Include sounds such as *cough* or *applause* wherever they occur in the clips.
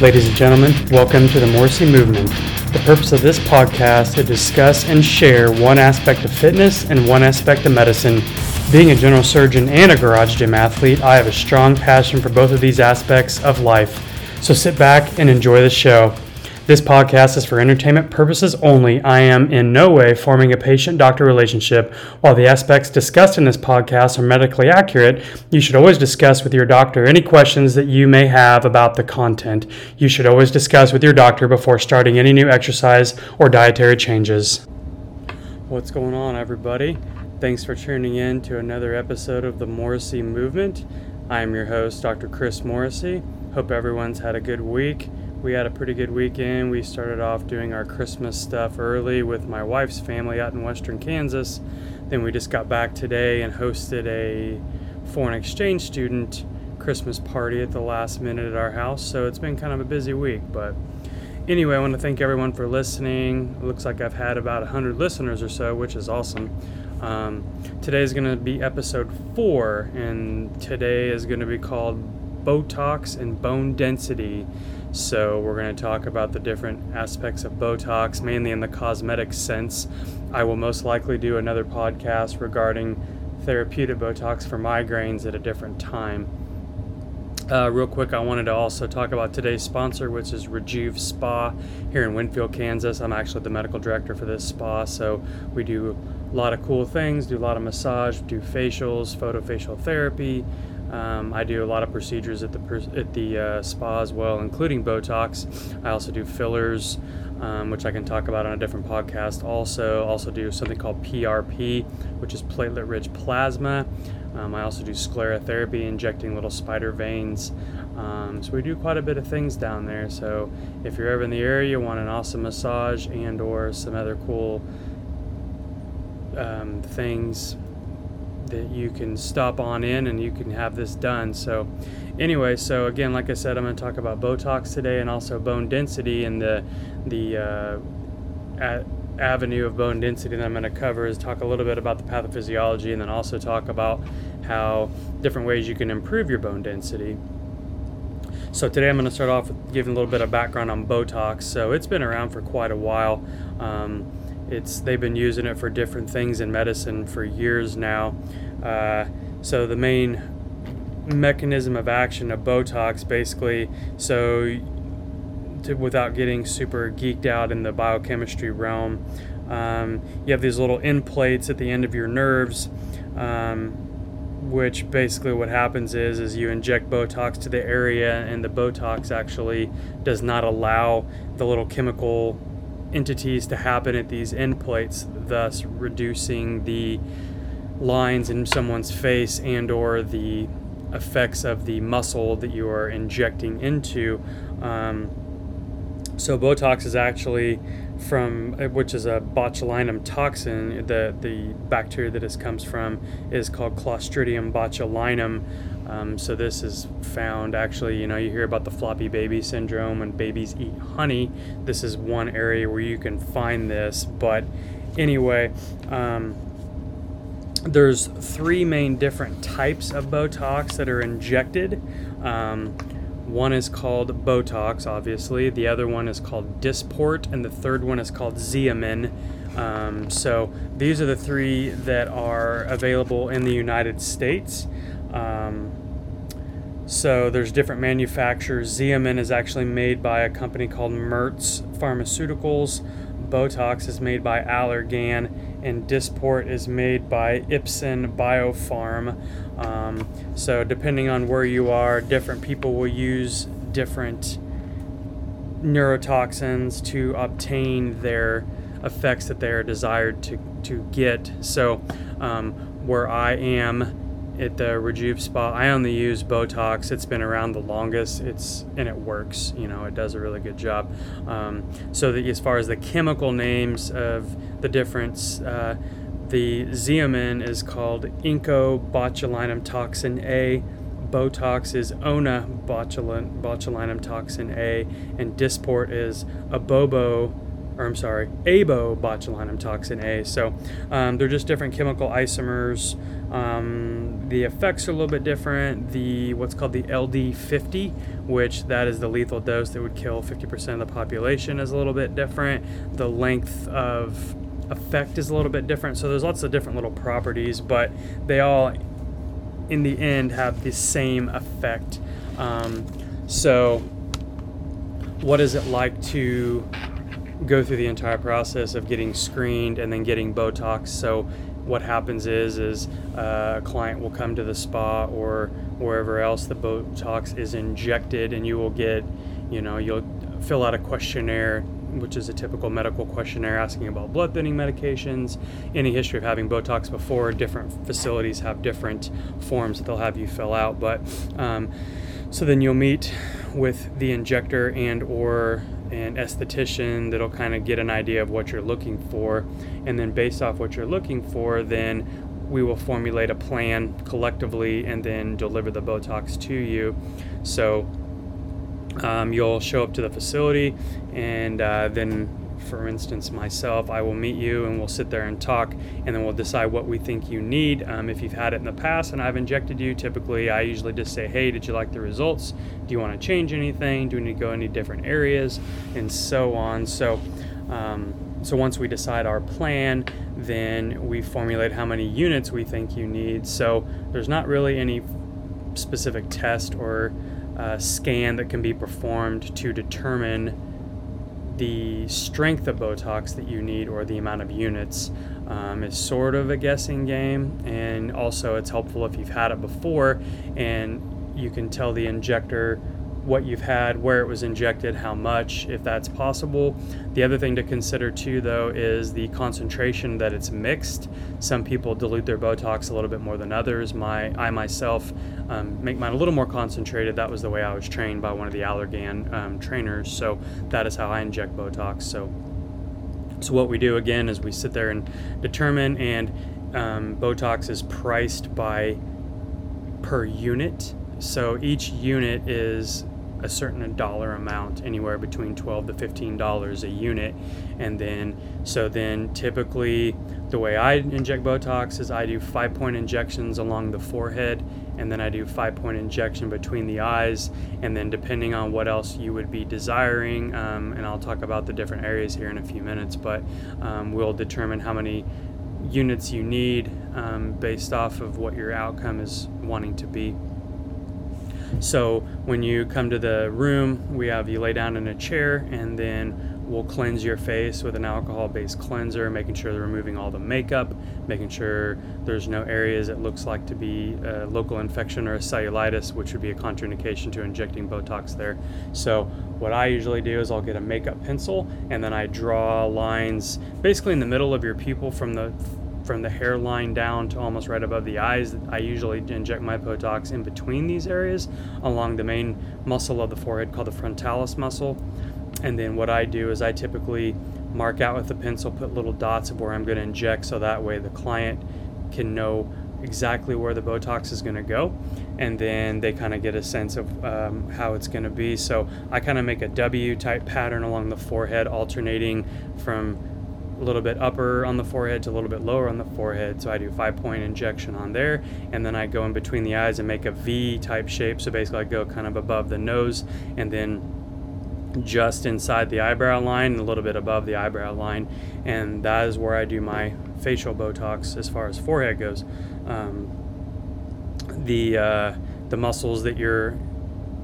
Ladies and gentlemen, welcome to the Morrissey Movement. The purpose of this podcast is to discuss and share one aspect of fitness and one aspect of medicine. Being a general surgeon and a garage gym athlete, I have a strong passion for both of these aspects of life. So sit back and enjoy the show. This podcast is for entertainment purposes only. I am in no way forming a patient doctor relationship. While the aspects discussed in this podcast are medically accurate, you should always discuss with your doctor any questions that you may have about the content. You should always discuss with your doctor before starting any new exercise or dietary changes. What's going on, everybody? Thanks for tuning in to another episode of the Morrissey Movement. I am your host, Dr. Chris Morrissey. Hope everyone's had a good week we had a pretty good weekend. We started off doing our Christmas stuff early with my wife's family out in western Kansas. Then we just got back today and hosted a foreign exchange student Christmas party at the last minute at our house. So it's been kind of a busy week. But anyway, I want to thank everyone for listening. It looks like I've had about 100 listeners or so, which is awesome. Um, today is going to be episode four, and today is going to be called Botox and Bone Density. So, we're going to talk about the different aspects of Botox, mainly in the cosmetic sense. I will most likely do another podcast regarding therapeutic Botox for migraines at a different time. Uh, real quick, I wanted to also talk about today's sponsor, which is Rejuve Spa here in Winfield, Kansas. I'm actually the medical director for this spa, so we do a lot of cool things, do a lot of massage, do facials, photofacial therapy, um, I do a lot of procedures at the at the uh, spa as well, including Botox. I also do fillers, um, which I can talk about on a different podcast. Also, also do something called PRP, which is platelet-rich plasma. Um, I also do sclerotherapy, injecting little spider veins. Um, so we do quite a bit of things down there. So if you're ever in the area, you want an awesome massage and/or some other cool um, things that you can stop on in and you can have this done. So, anyway, so again, like I said, I'm going to talk about Botox today and also bone density and the the uh, a- avenue of bone density that I'm going to cover is talk a little bit about the pathophysiology and then also talk about how different ways you can improve your bone density. So today I'm going to start off with giving a little bit of background on Botox. So it's been around for quite a while. Um, it's they've been using it for different things in medicine for years now. Uh, so the main mechanism of action of Botox, basically, so to, without getting super geeked out in the biochemistry realm, um, you have these little end plates at the end of your nerves. Um, which basically what happens is is you inject botox to the area and the botox actually does not allow the little chemical entities to happen at these end plates, thus reducing the lines in someone's face and or the effects of the muscle that you are injecting into. Um, so Botox is actually from which is a botulinum toxin. The the bacteria that this comes from is called Clostridium botulinum. Um, so this is found actually, you know, you hear about the floppy baby syndrome when babies eat honey. This is one area where you can find this. But anyway, um, there's three main different types of Botox that are injected. Um, one is called Botox, obviously. The other one is called Dysport, and the third one is called Xeomin. Um, so these are the three that are available in the United States. Um, so there's different manufacturers. Xeomin is actually made by a company called Merz Pharmaceuticals. Botox is made by Allergan, and Dysport is made by Ipsen Biopharm. Um, so depending on where you are, different people will use different neurotoxins to obtain their effects that they are desired to, to get. So um, where I am at the Rejuve Spa. I only use Botox. It's been around the longest. It's and it works. You know, it does a really good job. Um, so that as far as the chemical names of the difference, uh, the Xeomin is called Inco botulinum toxin A. Botox is Ona botulinum, botulinum toxin A, and Dysport is Abobo or I'm sorry, abotulinum toxin A. So um, they're just different chemical isomers. Um, the effects are a little bit different. The what's called the LD50, which that is the lethal dose that would kill 50% of the population, is a little bit different. The length of effect is a little bit different. So there's lots of different little properties, but they all, in the end, have the same effect. Um, so, what is it like to go through the entire process of getting screened and then getting Botox? So, what happens is is uh, a client will come to the spa or wherever else the Botox is injected, and you will get, you know, you'll fill out a questionnaire which is a typical medical questionnaire asking about blood thinning medications, any history of having Botox before. Different facilities have different forms that they'll have you fill out, but um, so then you'll meet with the injector and or an esthetician that'll kind of get an idea of what you're looking for, and then based off what you're looking for, then we will formulate a plan collectively and then deliver the Botox to you. So um, you'll show up to the facility, and uh, then, for instance, myself, I will meet you and we'll sit there and talk, and then we'll decide what we think you need. Um, if you've had it in the past and I've injected you, typically I usually just say, Hey, did you like the results? Do you want to change anything? Do we need to go any different areas? And so on. So, um, so once we decide our plan, then we formulate how many units we think you need. So there's not really any specific test or uh, scan that can be performed to determine the strength of Botox that you need or the amount of units. Um, is sort of a guessing game, and also it's helpful if you've had it before and you can tell the injector what you've had, where it was injected, how much, if that's possible. The other thing to consider too, though, is the concentration that it's mixed. Some people dilute their Botox a little bit more than others. My, I myself um, make mine a little more concentrated. That was the way I was trained by one of the Allergan um, trainers. So that is how I inject Botox. So, so what we do again is we sit there and determine, and um, Botox is priced by per unit. So each unit is a certain dollar amount, anywhere between 12 to 15 dollars a unit. And then, so then typically the way I inject Botox is I do five point injections along the forehead, and then I do five point injection between the eyes. And then, depending on what else you would be desiring, um, and I'll talk about the different areas here in a few minutes, but um, we'll determine how many units you need um, based off of what your outcome is wanting to be. So when you come to the room, we have you lay down in a chair and then we'll cleanse your face with an alcohol based cleanser, making sure they're removing all the makeup, making sure there's no areas it looks like to be a local infection or a cellulitis, which would be a contraindication to injecting Botox there. So, what I usually do is I'll get a makeup pencil and then I draw lines basically in the middle of your pupil from the from the hairline down to almost right above the eyes. I usually inject my Botox in between these areas along the main muscle of the forehead called the frontalis muscle. And then what I do is I typically mark out with a pencil, put little dots of where I'm going to inject so that way the client can know exactly where the Botox is going to go. And then they kind of get a sense of um, how it's going to be. So I kind of make a W type pattern along the forehead, alternating from a little bit upper on the forehead to a little bit lower on the forehead. So I do five point injection on there, and then I go in between the eyes and make a V type shape. So basically, I go kind of above the nose and then just inside the eyebrow line a little bit above the eyebrow line. And that is where I do my facial Botox as far as forehead goes. Um, the, uh, the muscles that you're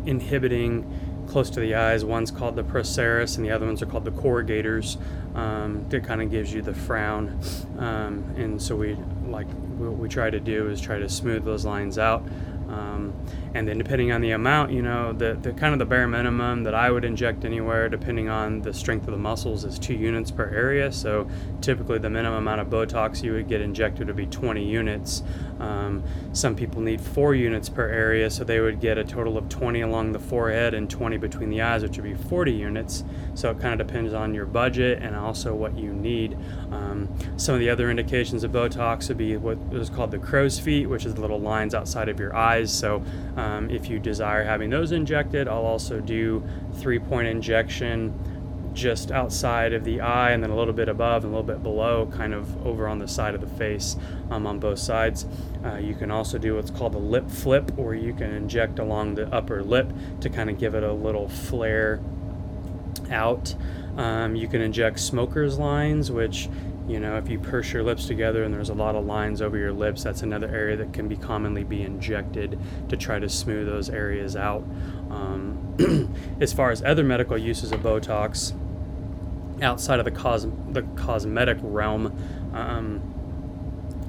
inhibiting close to the eyes. One's called the procerus, and the other ones are called the corrugators. Um, that kind of gives you the frown, um, and so we like what we try to do is try to smooth those lines out. Um, and then depending on the amount, you know, the, the kind of the bare minimum that I would inject anywhere, depending on the strength of the muscles, is two units per area. So typically, the minimum amount of Botox you would get injected would be 20 units. Um, some people need four units per area, so they would get a total of 20 along the forehead and 20 between the eyes, which would be 40 units. So it kind of depends on your budget and also what you need. Um, some of the other indications of Botox would be what is called the crow's feet, which is the little lines outside of your eyes. So um, if you desire having those injected, I'll also do three point injection just outside of the eye and then a little bit above and a little bit below, kind of over on the side of the face um, on both sides. Uh, you can also do what's called a lip flip, or you can inject along the upper lip to kind of give it a little flare out. Um, you can inject smoker's lines, which you know if you purse your lips together and there's a lot of lines over your lips that's another area that can be commonly be injected to try to smooth those areas out. Um, *clears throat* as far as other medical uses of botox outside of the, cos- the cosmetic realm um,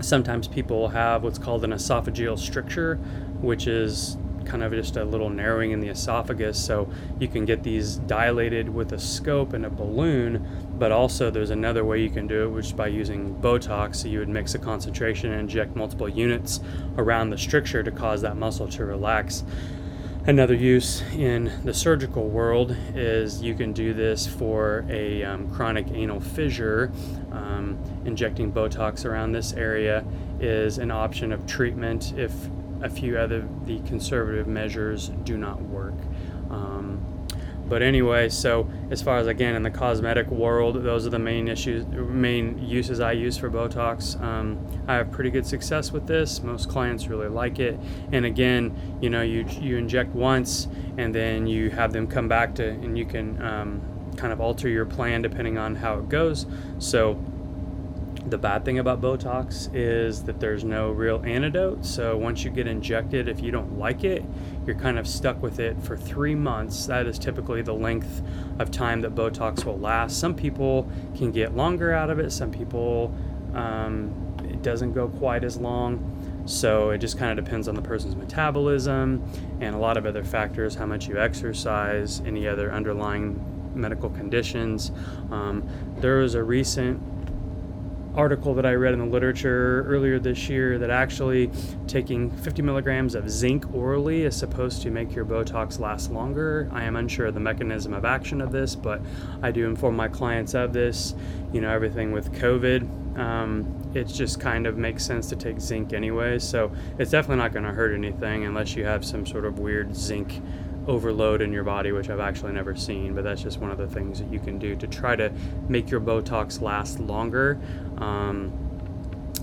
sometimes people have what's called an esophageal stricture which is kind of just a little narrowing in the esophagus. So you can get these dilated with a scope and a balloon, but also there's another way you can do it, which is by using Botox. So you would mix a concentration and inject multiple units around the stricture to cause that muscle to relax. Another use in the surgical world is you can do this for a um, chronic anal fissure. Um, injecting Botox around this area is an option of treatment if a few other the conservative measures do not work. Um, but anyway, so as far as again in the cosmetic world, those are the main issues, main uses I use for Botox. Um, I have pretty good success with this. Most clients really like it. And again, you know, you you inject once, and then you have them come back to, and you can um, kind of alter your plan depending on how it goes. So the bad thing about Botox is that there's no real antidote. So once you get injected, if you don't like it, you're kind of stuck with it for three months. That is typically the length of time that Botox will last. Some people can get longer out of it, some people, um, it doesn't go quite as long. So it just kind of depends on the person's metabolism and a lot of other factors how much you exercise, any other underlying medical conditions. Um, there was a recent article that I read in the literature earlier this year that actually taking 50 milligrams of zinc orally is supposed to make your Botox last longer. I am unsure of the mechanism of action of this, but I do inform my clients of this. You know, everything with COVID, um, it just kind of makes sense to take zinc anyway. So it's definitely not going to hurt anything unless you have some sort of weird zinc overload in your body, which I've actually never seen, but that's just one of the things that you can do to try to make your Botox last longer. Um,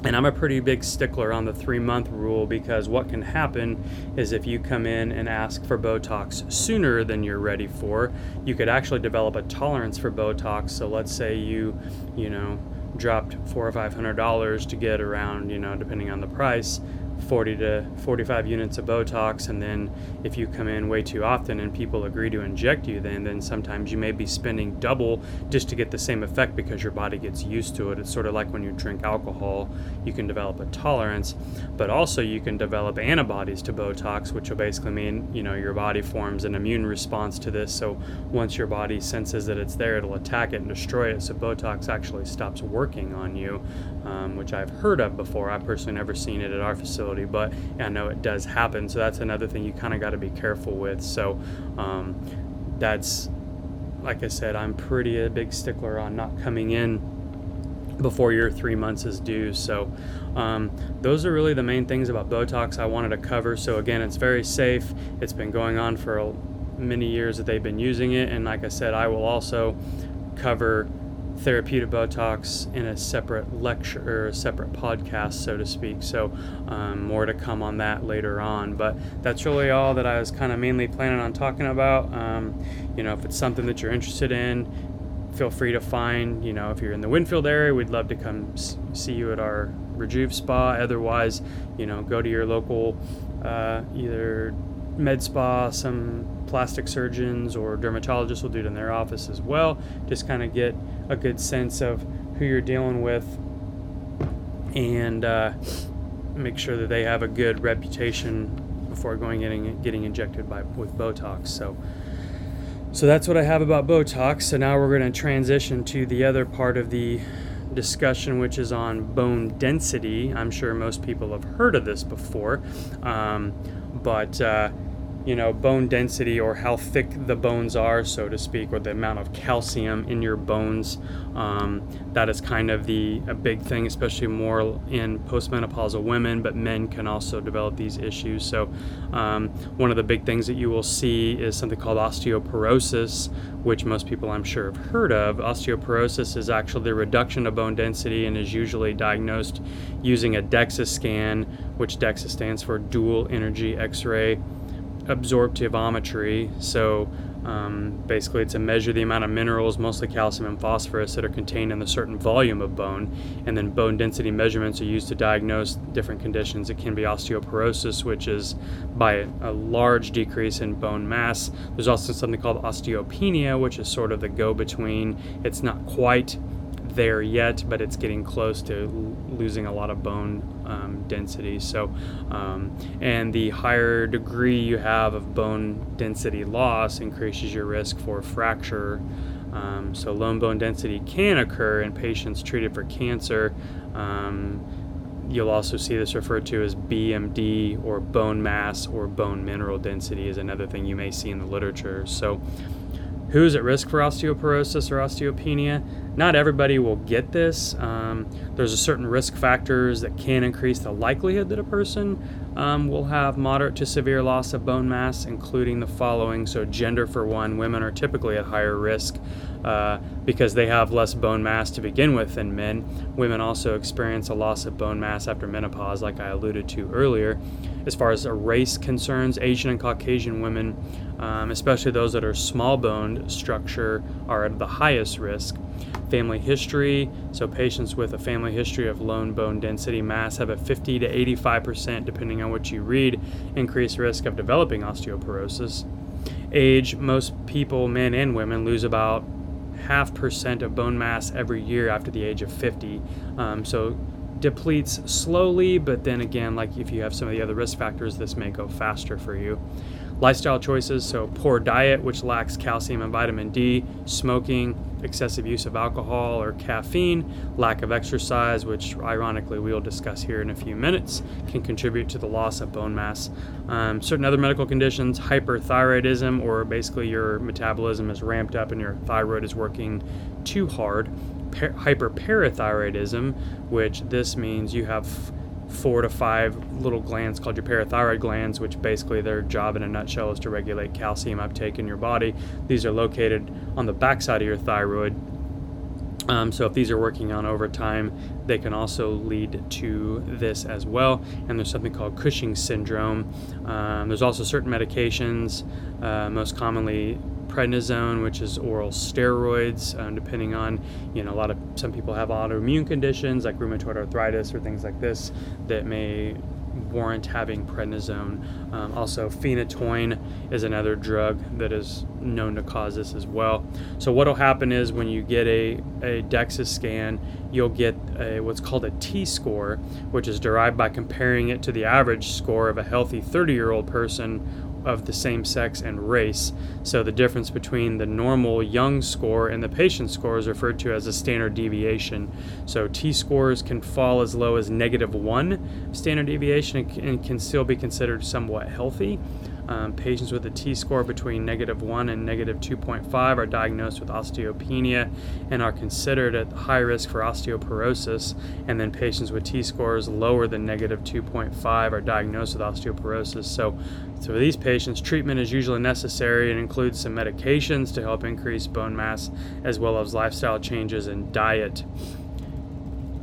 and I'm a pretty big stickler on the three month rule because what can happen is if you come in and ask for Botox sooner than you're ready for, you could actually develop a tolerance for Botox. So let's say you, you know, dropped four or five hundred dollars to get around, you know, depending on the price 40 to 45 units of Botox, and then if you come in way too often and people agree to inject you, then then sometimes you may be spending double just to get the same effect because your body gets used to it. It's sort of like when you drink alcohol, you can develop a tolerance, but also you can develop antibodies to Botox, which will basically mean you know your body forms an immune response to this. So once your body senses that it's there, it'll attack it and destroy it. So Botox actually stops working on you, um, which I've heard of before. I've personally never seen it at our facility but I know it does happen. So that's another thing you kind of got to be careful with. So um, that's, like I said, I'm pretty a big stickler on not coming in before your three months is due. So, um, those are really the main things about Botox I wanted to cover. So, again, it's very safe. It's been going on for many years that they've been using it. And, like I said, I will also cover therapeutic Botox in a separate lecture or a separate podcast, so to speak. So, um, more to come on that later on. But that's really all that I was kind of mainly planning on talking about. Um, you know, if it's something that you're interested in, feel free to find, you know, if you're in the Winfield area, we'd love to come see you at our Rejuve Spa. Otherwise, you know, go to your local uh, either med spa, some plastic surgeons or dermatologists will do it in their office as well. Just kind of get a good sense of who you're dealing with and uh, make sure that they have a good reputation before going getting getting injected by with Botox. So. So that's what I have about Botox. So now we're going to transition to the other part of the discussion, which is on bone density. I'm sure most people have heard of this before, um, but uh, you know, bone density or how thick the bones are, so to speak, or the amount of calcium in your bones. Um, that is kind of the a big thing, especially more in postmenopausal women, but men can also develop these issues. So, um, one of the big things that you will see is something called osteoporosis, which most people I'm sure have heard of. Osteoporosis is actually the reduction of bone density and is usually diagnosed using a DEXA scan, which DEXA stands for dual energy X ray absorptivometry. So um, basically, it's to measure the amount of minerals, mostly calcium and phosphorus, that are contained in a certain volume of bone. And then bone density measurements are used to diagnose different conditions. It can be osteoporosis, which is by a large decrease in bone mass. There's also something called osteopenia, which is sort of the go between. It's not quite there yet, but it's getting close to losing a lot of bone um, density. So, um, and the higher degree you have of bone density loss increases your risk for fracture. Um, so, low bone density can occur in patients treated for cancer. Um, you'll also see this referred to as BMD or bone mass or bone mineral density is another thing you may see in the literature. So, who's at risk for osteoporosis or osteopenia? Not everybody will get this. Um, there's a certain risk factors that can increase the likelihood that a person um, will have moderate to severe loss of bone mass, including the following. So, gender for one, women are typically at higher risk uh, because they have less bone mass to begin with than men. Women also experience a loss of bone mass after menopause, like I alluded to earlier. As far as race concerns, Asian and Caucasian women, um, especially those that are small boned structure, are at the highest risk. Family history, so patients with a family history of low bone density mass have a 50 to 85%, depending on what you read, increased risk of developing osteoporosis. Age, most people, men and women, lose about half percent of bone mass every year after the age of 50. Um, so depletes slowly, but then again, like if you have some of the other risk factors, this may go faster for you. Lifestyle choices so poor diet, which lacks calcium and vitamin D, smoking, excessive use of alcohol or caffeine, lack of exercise, which ironically we'll discuss here in a few minutes, can contribute to the loss of bone mass. Um, certain other medical conditions, hyperthyroidism, or basically your metabolism is ramped up and your thyroid is working too hard. Per- hyperparathyroidism, which this means you have four to five little glands called your parathyroid glands, which basically their job in a nutshell is to regulate calcium uptake in your body. These are located on the backside of your thyroid. Um, so if these are working on over time, they can also lead to this as well. And there's something called Cushing syndrome. Um, there's also certain medications, uh, most commonly prednisone, which is oral steroids, um, depending on, you know, a lot of some people have autoimmune conditions like rheumatoid arthritis or things like this that may warrant having prednisone. Um, also, phenytoin is another drug that is known to cause this as well. So, what will happen is when you get a, a DEXA scan, you'll get a, what's called a T score, which is derived by comparing it to the average score of a healthy 30 year old person of the same sex and race. So the difference between the normal young score and the patient score is referred to as a standard deviation. So T scores can fall as low as negative one standard deviation and can still be considered somewhat healthy. Um, patients with a T score between negative 1 and negative 2.5 are diagnosed with osteopenia and are considered at high risk for osteoporosis. And then patients with T scores lower than negative 2.5 are diagnosed with osteoporosis. So, so for these patients, treatment is usually necessary and includes some medications to help increase bone mass as well as lifestyle changes and diet.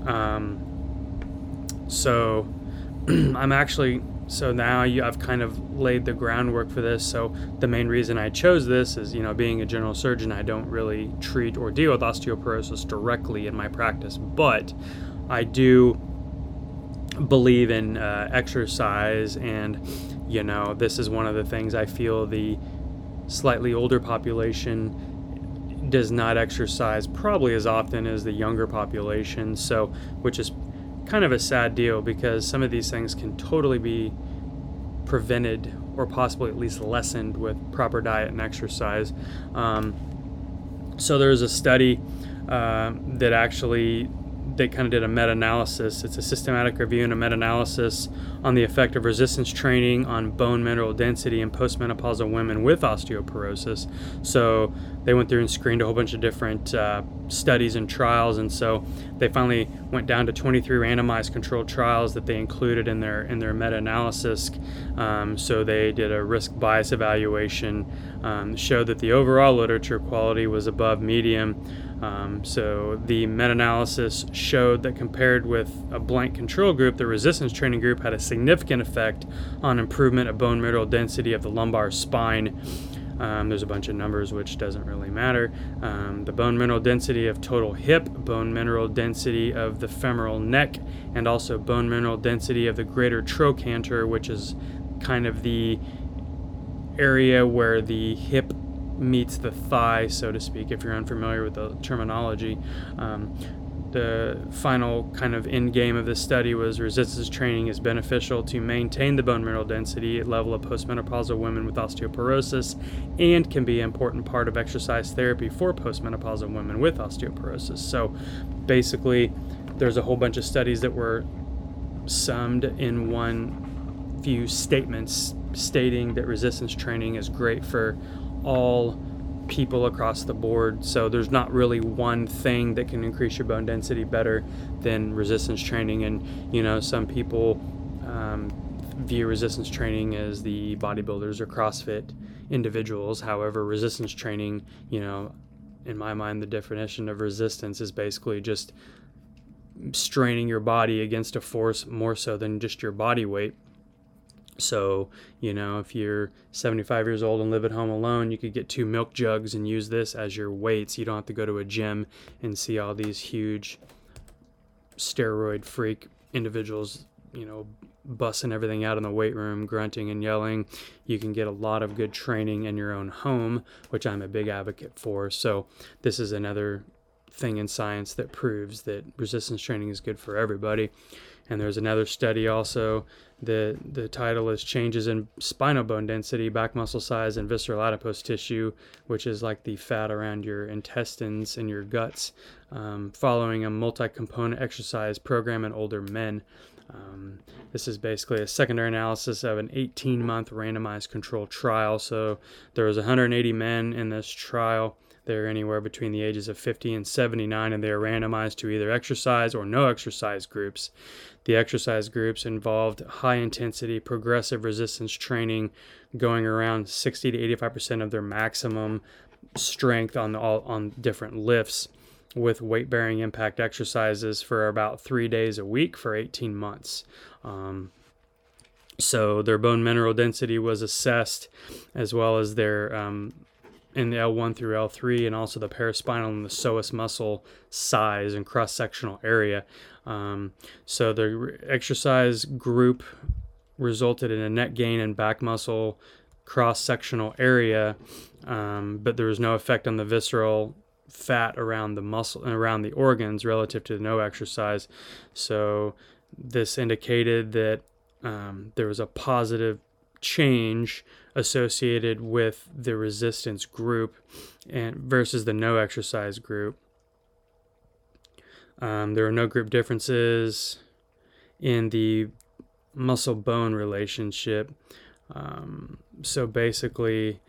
Um, so *clears throat* I'm actually so now you, I've kind of laid the groundwork for this. So the main reason I chose this is, you know, being a general surgeon, I don't really treat or deal with osteoporosis directly in my practice, but I do believe in uh, exercise, and you know, this is one of the things I feel the slightly older population does not exercise probably as often as the younger population. So, which is kind of a sad deal because some of these things can totally be prevented or possibly at least lessened with proper diet and exercise. Um, so there's a study uh, that actually they kind of did a meta-analysis. It's a systematic review and a meta-analysis on the effect of resistance training on bone mineral density in postmenopausal women with osteoporosis. So they went through and screened a whole bunch of different uh, studies and trials, and so they finally went down to 23 randomized controlled trials that they included in their in their meta-analysis. Um, so they did a risk bias evaluation, um, showed that the overall literature quality was above medium. Um, so the meta-analysis showed that compared with a blank control group, the resistance training group had a significant effect on improvement of bone mineral density of the lumbar spine. Um, there's a bunch of numbers which doesn't really matter. Um, the bone mineral density of total hip, bone mineral density of the femoral neck, and also bone mineral density of the greater trochanter, which is kind of the area where the hip meets the thigh, so to speak, if you're unfamiliar with the terminology. Um, the final kind of end game of this study was resistance training is beneficial to maintain the bone mineral density level of postmenopausal women with osteoporosis and can be an important part of exercise therapy for postmenopausal women with osteoporosis. So basically, there's a whole bunch of studies that were summed in one few statements stating that resistance training is great for all people across the board. So there's not really one thing that can increase your bone density better than resistance training. And you know, some people um, view resistance training as the bodybuilders or CrossFit individuals. However, resistance training, you know, in my mind, the definition of resistance is basically just straining your body against a force more so than just your body weight. So, you know, if you're 75 years old and live at home alone, you could get two milk jugs and use this as your weights. You don't have to go to a gym and see all these huge steroid freak individuals, you know, bussing everything out in the weight room, grunting and yelling. You can get a lot of good training in your own home, which I'm a big advocate for. So, this is another thing in science that proves that resistance training is good for everybody. And there's another study also. The the title is Changes in Spinal Bone Density, Back Muscle Size, and Visceral Adipose Tissue, which is like the fat around your intestines and your guts, um, following a multi component exercise program in older men. Um, this is basically a secondary analysis of an 18 month randomized controlled trial. So there was 180 men in this trial. They're anywhere between the ages of 50 and 79, and they are randomized to either exercise or no exercise groups. The exercise groups involved high intensity progressive resistance training, going around 60 to 85% of their maximum strength on all on different lifts with weight bearing impact exercises for about three days a week for 18 months. Um, so their bone mineral density was assessed as well as their um, in the L1 through L3, and also the paraspinal and the psoas muscle size and cross sectional area. Um, so the exercise group resulted in a net gain in back muscle cross sectional area, um, but there was no effect on the visceral fat around the muscle and around the organs relative to no exercise. So this indicated that um, there was a positive change associated with the resistance group and versus the no exercise group. Um, there are no group differences in the muscle bone relationship. Um, so basically,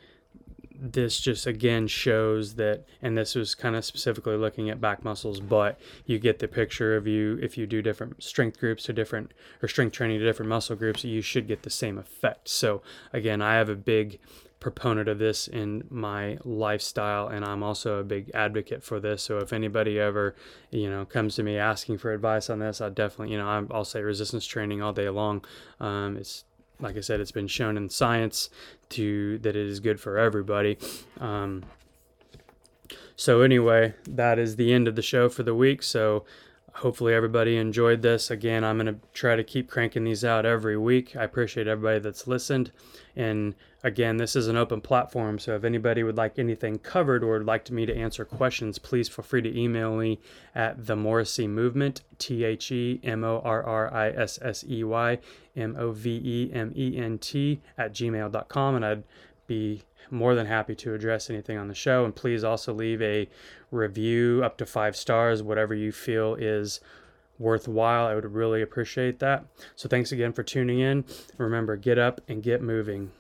this just again shows that and this was kind of specifically looking at back muscles but you get the picture of you if you do different strength groups to different or strength training to different muscle groups you should get the same effect. So again i have a big proponent of this in my lifestyle and i'm also a big advocate for this. So if anybody ever you know comes to me asking for advice on this i definitely you know i'll say resistance training all day long. Um, it's like I said, it's been shown in science to that it is good for everybody. Um, so anyway, that is the end of the show for the week. So hopefully everybody enjoyed this. Again, I'm going to try to keep cranking these out every week. I appreciate everybody that's listened. And again, this is an open platform. So if anybody would like anything covered or would like me to answer questions, please feel free to email me at the Morrissey Movement, T H E M O R R I S S E Y M O V E M E N T at gmail.com. And I'd be more than happy to address anything on the show. And please also leave a review up to five stars, whatever you feel is worthwhile, I would really appreciate that. So thanks again for tuning in. Remember, get up and get moving.